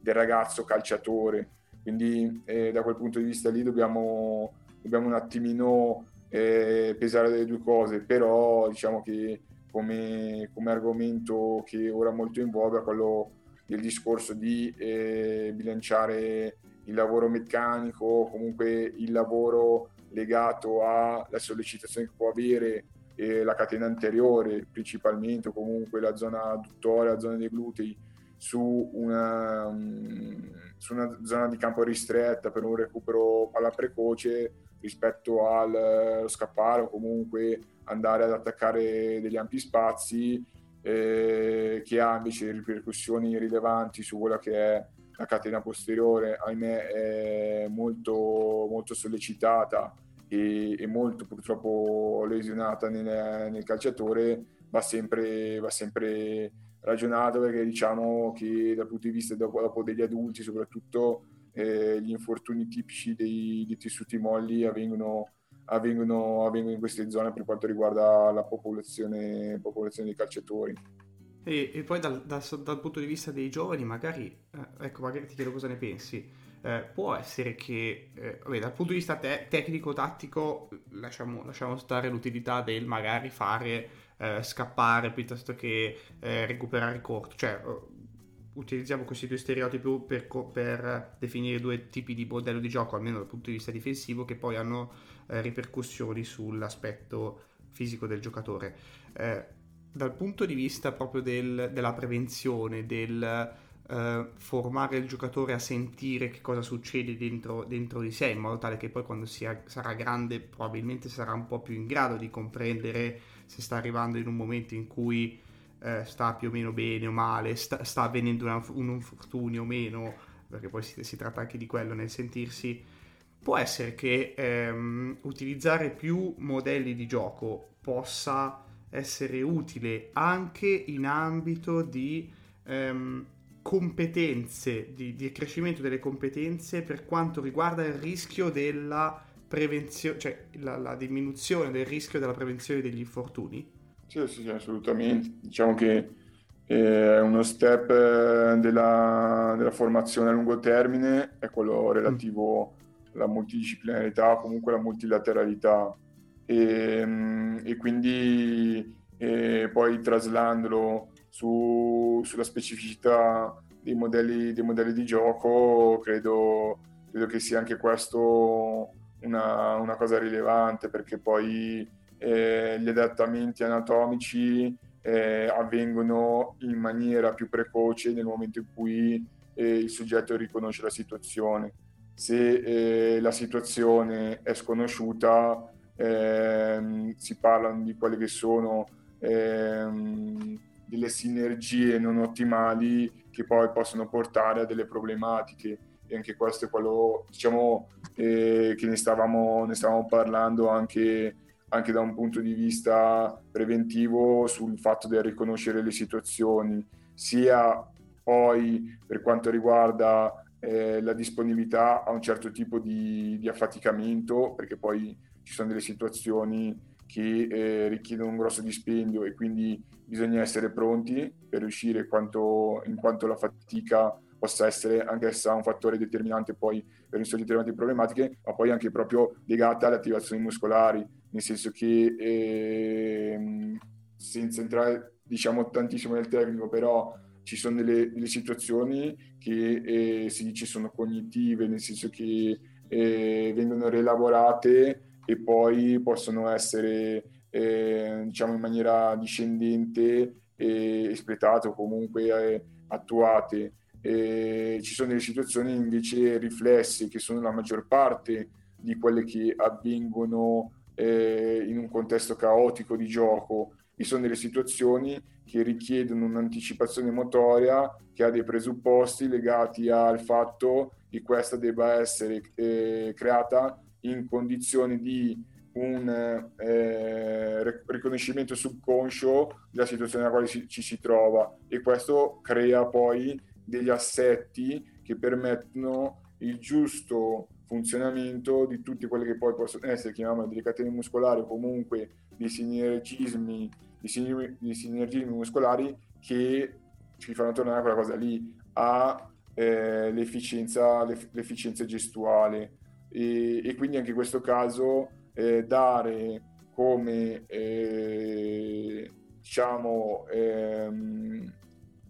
del ragazzo calciatore. Quindi eh, da quel punto di vista lì dobbiamo, dobbiamo un attimino eh, pesare le due cose, però diciamo che come, come argomento che ora molto in voga quello del discorso di eh, bilanciare il lavoro meccanico, comunque il lavoro legato alla sollecitazione che può avere eh, la catena anteriore, principalmente, o comunque la zona adduttore, la zona dei glutei, su una, um, su una zona di campo ristretta per un recupero palla precoce rispetto allo scappare o comunque andare ad attaccare degli ampi spazi eh, che ha invece ripercussioni rilevanti su quella che è la catena posteriore, ahimè è molto, molto sollecitata e, e molto purtroppo lesionata nel, nel calciatore, va sempre, va sempre ragionato perché diciamo che dal punto di vista dopo, dopo degli adulti soprattutto eh, gli infortuni tipici dei, dei tessuti molli avvengono avvengono, avvengono, in queste zone per quanto riguarda la popolazione, popolazione dei calciatori. E, e poi dal, dal, dal, punto di vista dei giovani, magari, eh, ecco, magari ti chiedo cosa ne pensi. Eh, può essere che, eh, vabbè, dal punto di vista te- tecnico-tattico, lasciamo, lasciamo, stare l'utilità del magari fare eh, scappare piuttosto che eh, recuperare corto, cioè utilizziamo questi due stereotipi per, per, definire due tipi di modello di gioco, almeno dal punto di vista difensivo, che poi hanno eh, ripercussioni sull'aspetto fisico del giocatore. Eh, dal punto di vista proprio del, della prevenzione, del eh, formare il giocatore a sentire che cosa succede dentro, dentro di sé, in modo tale che poi quando sia, sarà grande probabilmente sarà un po' più in grado di comprendere se sta arrivando in un momento in cui eh, sta più o meno bene o male, sta, sta avvenendo una, un infortunio o meno, perché poi si, si, tratta anche di quello nel sentirsi, può essere che ehm, utilizzare più modelli di gioco possa essere utile anche in ambito di ehm, competenze, di, di accrescimento delle competenze per quanto riguarda il rischio della prevenzione, cioè la, la diminuzione del rischio della prevenzione degli infortuni? Sì, sì, sì, assolutamente. Diciamo che eh, uno step eh, della, della, formazione a lungo termine è quello relativo alla multidisciplinarità, comunque alla multilateralità e, mm, e quindi e poi traslandolo su, sulla specificità dei modelli, dei modelli di gioco, credo, credo, che sia anche questo una, una cosa rilevante perché poi eh, gli adattamenti anatomici eh, avvengono in maniera più precoce nel momento in cui eh, il soggetto riconosce la situazione. Se eh, la situazione è sconosciuta, ehm, si parlano di quelle che sono ehm, delle sinergie non ottimali che poi possono portare a delle problematiche. E anche questo è quello diciamo eh, che ne stavamo, ne stavamo parlando anche anche da un punto di vista preventivo sul fatto del riconoscere le situazioni, sia poi per quanto riguarda eh, la disponibilità a un certo tipo di, di, affaticamento, perché poi ci sono delle situazioni che eh, richiedono un grosso dispendio e quindi bisogna essere pronti per riuscire quanto, in quanto la fatica possa essere anche essa un fattore determinante poi per risolvere determinate problematiche, ma poi anche proprio legata alle attivazioni muscolari, nel senso che eh, senza entrare diciamo tantissimo nel tecnico, però ci sono delle, delle situazioni che eh, si dice sono cognitive, nel senso che eh, vengono rielaborate e poi possono essere eh, diciamo in maniera discendente espletate o comunque eh, attuate. Ci sono delle situazioni invece riflesse che sono la maggior parte di quelle che avvengono eh, in un contesto caotico di gioco e sono delle situazioni che richiedono un'anticipazione motoria che ha dei presupposti legati al fatto che questa debba essere eh, creata in condizioni di un eh, riconoscimento subconscio della situazione nella quale ci, ci si trova. E questo crea poi degli assetti che permettono il giusto funzionamento di tutte quelle che poi possono essere chiamate delle catene muscolari o comunque dei sinergismi, dei sinergismi muscolari che ci fanno tornare a quella cosa lì, a eh, l'efficienza gestuale. E, e, quindi anche in questo caso eh, dare come eh, diciamo ehm,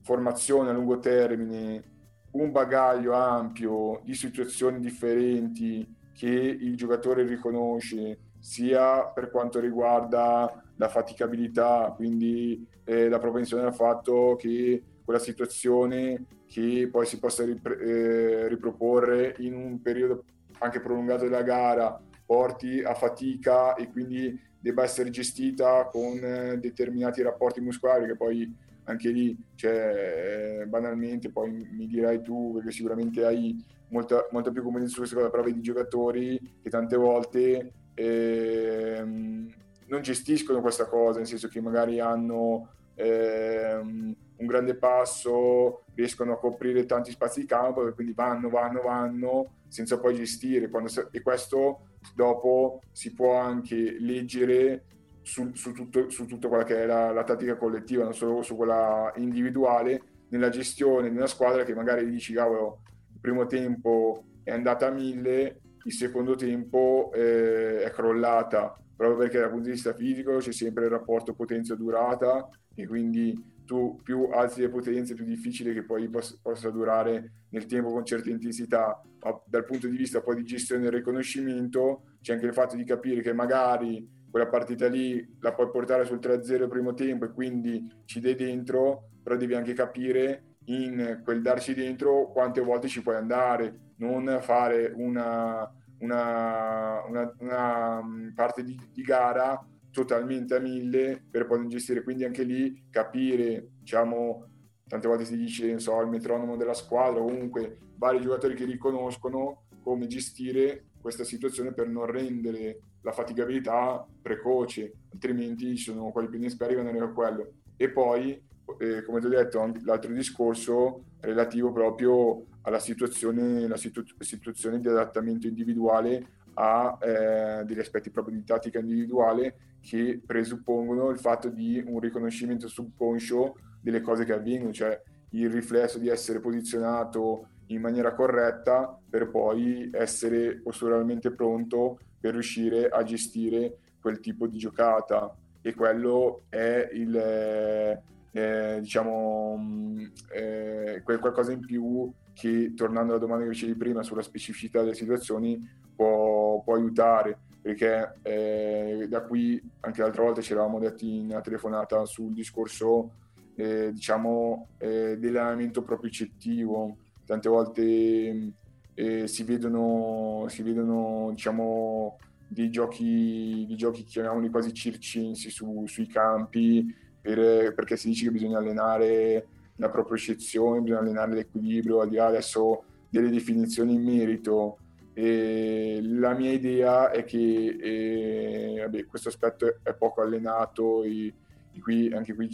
formazione a lungo termine, un bagaglio ampio di situazioni differenti che il giocatore riconosce, sia per quanto riguarda la faticabilità, quindi eh, la propensione al fatto che quella situazione che poi si possa ripre- eh, riproporre in un periodo anche prolungato della gara porti a fatica e quindi debba essere gestita con eh, determinati rapporti muscolari che poi anche lì, cioè, eh, banalmente, poi mi dirai tu, perché sicuramente hai molta, molta più competenza su queste cose, però vedi giocatori che tante volte ehm, non gestiscono questa cosa, nel senso che magari hanno ehm, un grande passo, riescono a coprire tanti spazi di campo quindi vanno, vanno, vanno senza poi gestire. Quando, e questo dopo si può anche leggere su, su, tutto, su tutta quella che è la, la, tattica collettiva, non solo su quella individuale, nella gestione di una squadra che magari dici, cavolo, il primo tempo è andata a mille, il secondo tempo eh, è crollata, proprio perché dal punto di vista fisico c'è sempre il rapporto potenza-durata e quindi tu più alzi le potenze più difficile che poi possa, durare nel tempo con certa intensità, ma dal punto di vista poi di gestione e riconoscimento c'è anche il fatto di capire che magari quella partita lì la puoi portare sul 3-0 il primo tempo e quindi ci dai dentro, però devi anche capire in quel darci dentro quante volte ci puoi andare, non fare una, una, una, una mm, parte di, di, gara totalmente a mille per poi gestire, quindi anche lì capire, diciamo, tante volte si dice, non so, il metronomo della squadra, comunque vari giocatori che riconoscono come gestire questa situazione per non rendere la fatigabilità precoce, altrimenti ci sono quelli più inesperti che vanno a quello. E poi, eh, come ti ho detto, l'altro discorso relativo proprio alla situazione, situ- situazione di adattamento individuale a eh, degli aspetti proprio di tattica individuale che presuppongono il fatto di un riconoscimento subconscio delle cose che avvengono, cioè il riflesso di essere posizionato in maniera corretta per poi essere posteriormente pronto per riuscire a gestire quel tipo di giocata. E quello è il eh, diciamo mm, eh, qualcosa in più che tornando alla domanda che facevi prima sulla specificità delle situazioni può, può aiutare perché eh, da qui anche l'altra volta ci eravamo detti in una telefonata sul discorso eh, diciamo eh, dell'allenamento propriocettivo tante volte eh, si vedono, si vedono diciamo, dei giochi, dei giochi chiamiamoli quasi circensi su, sui campi, per, perché si dice che bisogna allenare la propria eccezione, bisogna allenare l'equilibrio, al di là adesso delle definizioni in merito. E la mia idea è che eh, vabbè, questo aspetto è poco allenato e, e qui, anche qui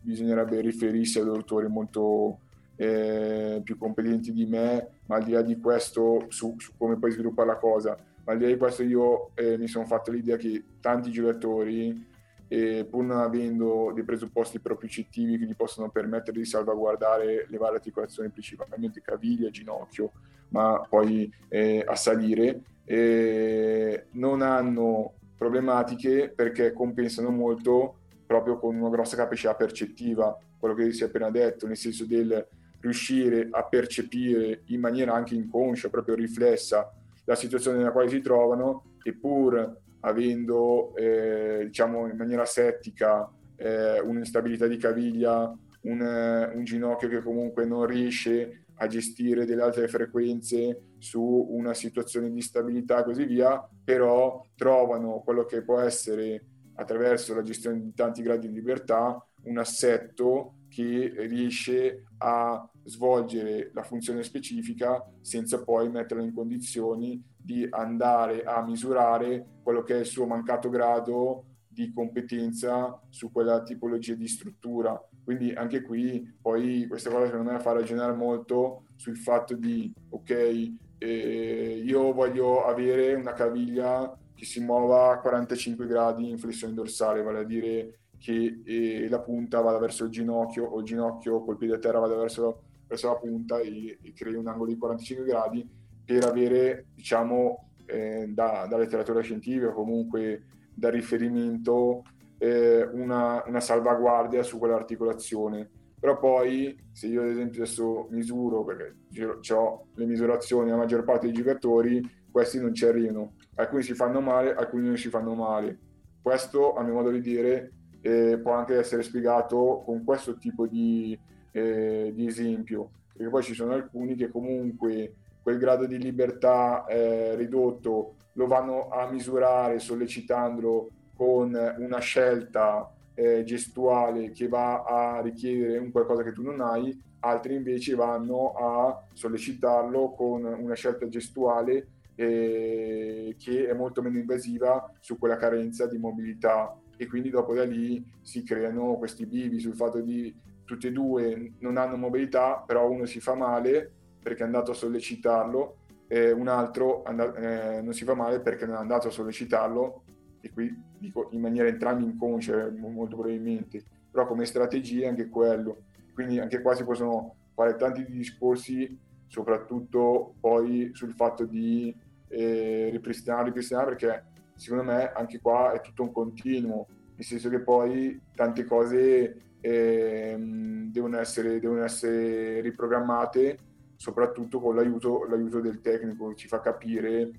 bisognerebbe riferirsi ad autori molto, eh, più competenti di me, ma al di là di questo, su, su come poi sviluppa la cosa, ma al di là di questo io eh, mi sono fatto l'idea che tanti giocatori, eh, pur non avendo dei presupposti propriocettivi che gli possono permettere di salvaguardare le varie articolazioni, principalmente caviglia, ginocchio, ma poi eh, a salire, eh, non hanno problematiche perché compensano molto proprio con una grossa capacità percettiva, quello che si è appena detto, nel senso del riuscire a percepire in maniera anche inconscia, proprio riflessa, la situazione nella quale si trovano, eppur avendo, eh, diciamo, in maniera settica eh, un'instabilità di caviglia, un, un, ginocchio che comunque non riesce a gestire delle altre frequenze su una situazione di stabilità e così via, però trovano quello che può essere attraverso la gestione di tanti gradi di libertà un assetto che riesce a svolgere la funzione specifica senza poi metterlo in condizioni di andare a misurare quello che è il suo mancato grado di competenza su quella tipologia di struttura. Quindi anche qui poi questa cosa secondo me fa ragionare molto sul fatto di ok, eh, io voglio avere una caviglia che si muova a 45 gradi in flessione dorsale, vale a dire che eh, la punta vada verso il ginocchio o il ginocchio col piede a terra vada verso, verso la punta e, e crei un angolo di 45 gradi per avere, diciamo, eh, da, da, letteratura scientifica, comunque da riferimento, eh, una, una, salvaguardia su quell'articolazione. Però poi, se io ad esempio adesso misuro, perché ho le misurazioni, la maggior parte dei giocatori, questi non ci arrivano. Alcuni si fanno male, alcuni non si fanno male. Questo, a mio modo di dire, eh, può anche essere spiegato con questo tipo di, eh, di, esempio, perché poi ci sono alcuni che comunque quel grado di libertà eh, ridotto lo vanno a misurare sollecitandolo con una scelta eh, gestuale che va a richiedere un qualcosa che tu non hai, altri invece vanno a sollecitarlo con una scelta gestuale eh, che è molto meno invasiva su quella carenza di mobilità. E quindi dopo da lì si creano questi bivi sul fatto di tutti e due non hanno mobilità, però uno si fa male perché è andato a sollecitarlo e un altro and- eh, non si fa male perché non è andato a sollecitarlo e qui dico in maniera entrambi inconscia molto probabilmente, però come strategia anche quello. Quindi anche qua si possono fare tanti discorsi, soprattutto poi sul fatto di eh, ripristinare, ripristinare, perché secondo me anche qua è tutto un continuo, nel senso che poi tante cose eh, devono, essere, devono essere riprogrammate, soprattutto con l'aiuto, l'aiuto del tecnico ci fa capire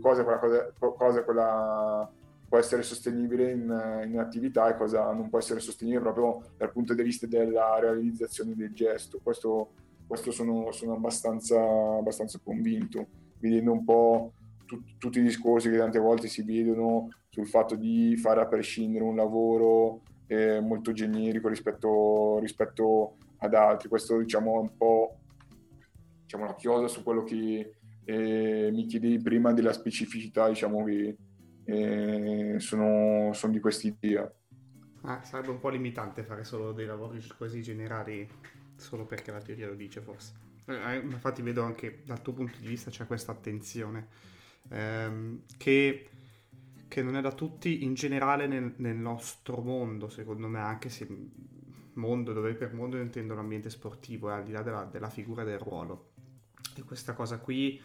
cosa, cosa, cosa quella può essere sostenibile in, in attività e cosa non può essere sostenibile proprio dal punto di vista della realizzazione del gesto. Questo, questo sono, sono abbastanza, abbastanza convinto, vedendo un po' tut, tutti i discorsi che tante volte si vedono sul fatto di fare a prescindere un lavoro eh, molto generico rispetto, rispetto, ad altri. Questo diciamo è un po' diciamo, la chiosa su quello che eh, mi chiedevi prima della specificità diciamo, che eh, sono, sono, di quest'idea. Ah, sarebbe un po' limitante fare solo dei lavori così generali solo perché la teoria lo dice forse. Eh, eh, infatti vedo anche dal tuo punto di vista c'è questa attenzione ehm, che, che, non è da tutti in generale nel, nel, nostro mondo, secondo me, anche se mondo dove per mondo intendo l'ambiente sportivo, eh, al di là della, della figura del ruolo. E questa cosa qui.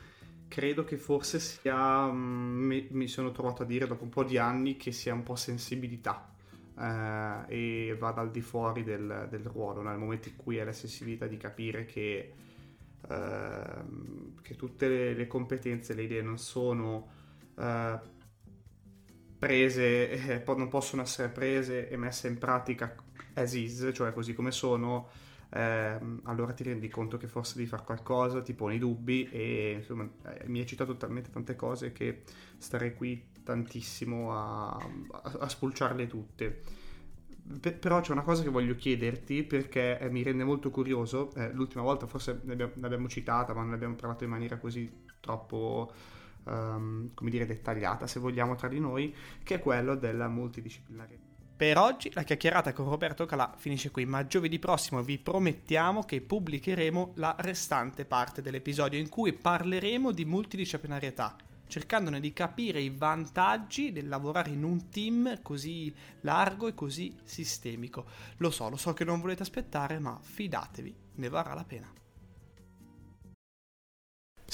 Credo che forse sia, mm, mi, mi, sono trovato a dire dopo un po' di anni, che sia un po' sensibilità eh, e vada al di fuori del, del, ruolo, nel momento in cui è la sensibilità di capire che, eh, che tutte le, le, competenze, le idee non sono eh, prese, eh, non possono essere prese e messe in pratica as is, cioè così come sono, eh, allora ti rendi conto che forse devi fare qualcosa, ti poni dubbi e insomma eh, mi hai citato talmente tante cose che starei qui tantissimo a, a, a spulciarle tutte. P- però c'è una cosa che voglio chiederti perché eh, mi rende molto curioso, eh, l'ultima volta forse l'abbiamo citata ma non abbiamo parlato in maniera così troppo um, come dire dettagliata se vogliamo tra di noi, che è quello della multidisciplinarietà. Per oggi la chiacchierata con Roberto Calà finisce qui, ma giovedì prossimo vi promettiamo che pubblicheremo la restante parte dell'episodio in cui parleremo di multidisciplinarietà, cercandone di capire i vantaggi del lavorare in un team così largo e così sistemico. Lo so, lo so che non volete aspettare, ma fidatevi, ne varrà la pena.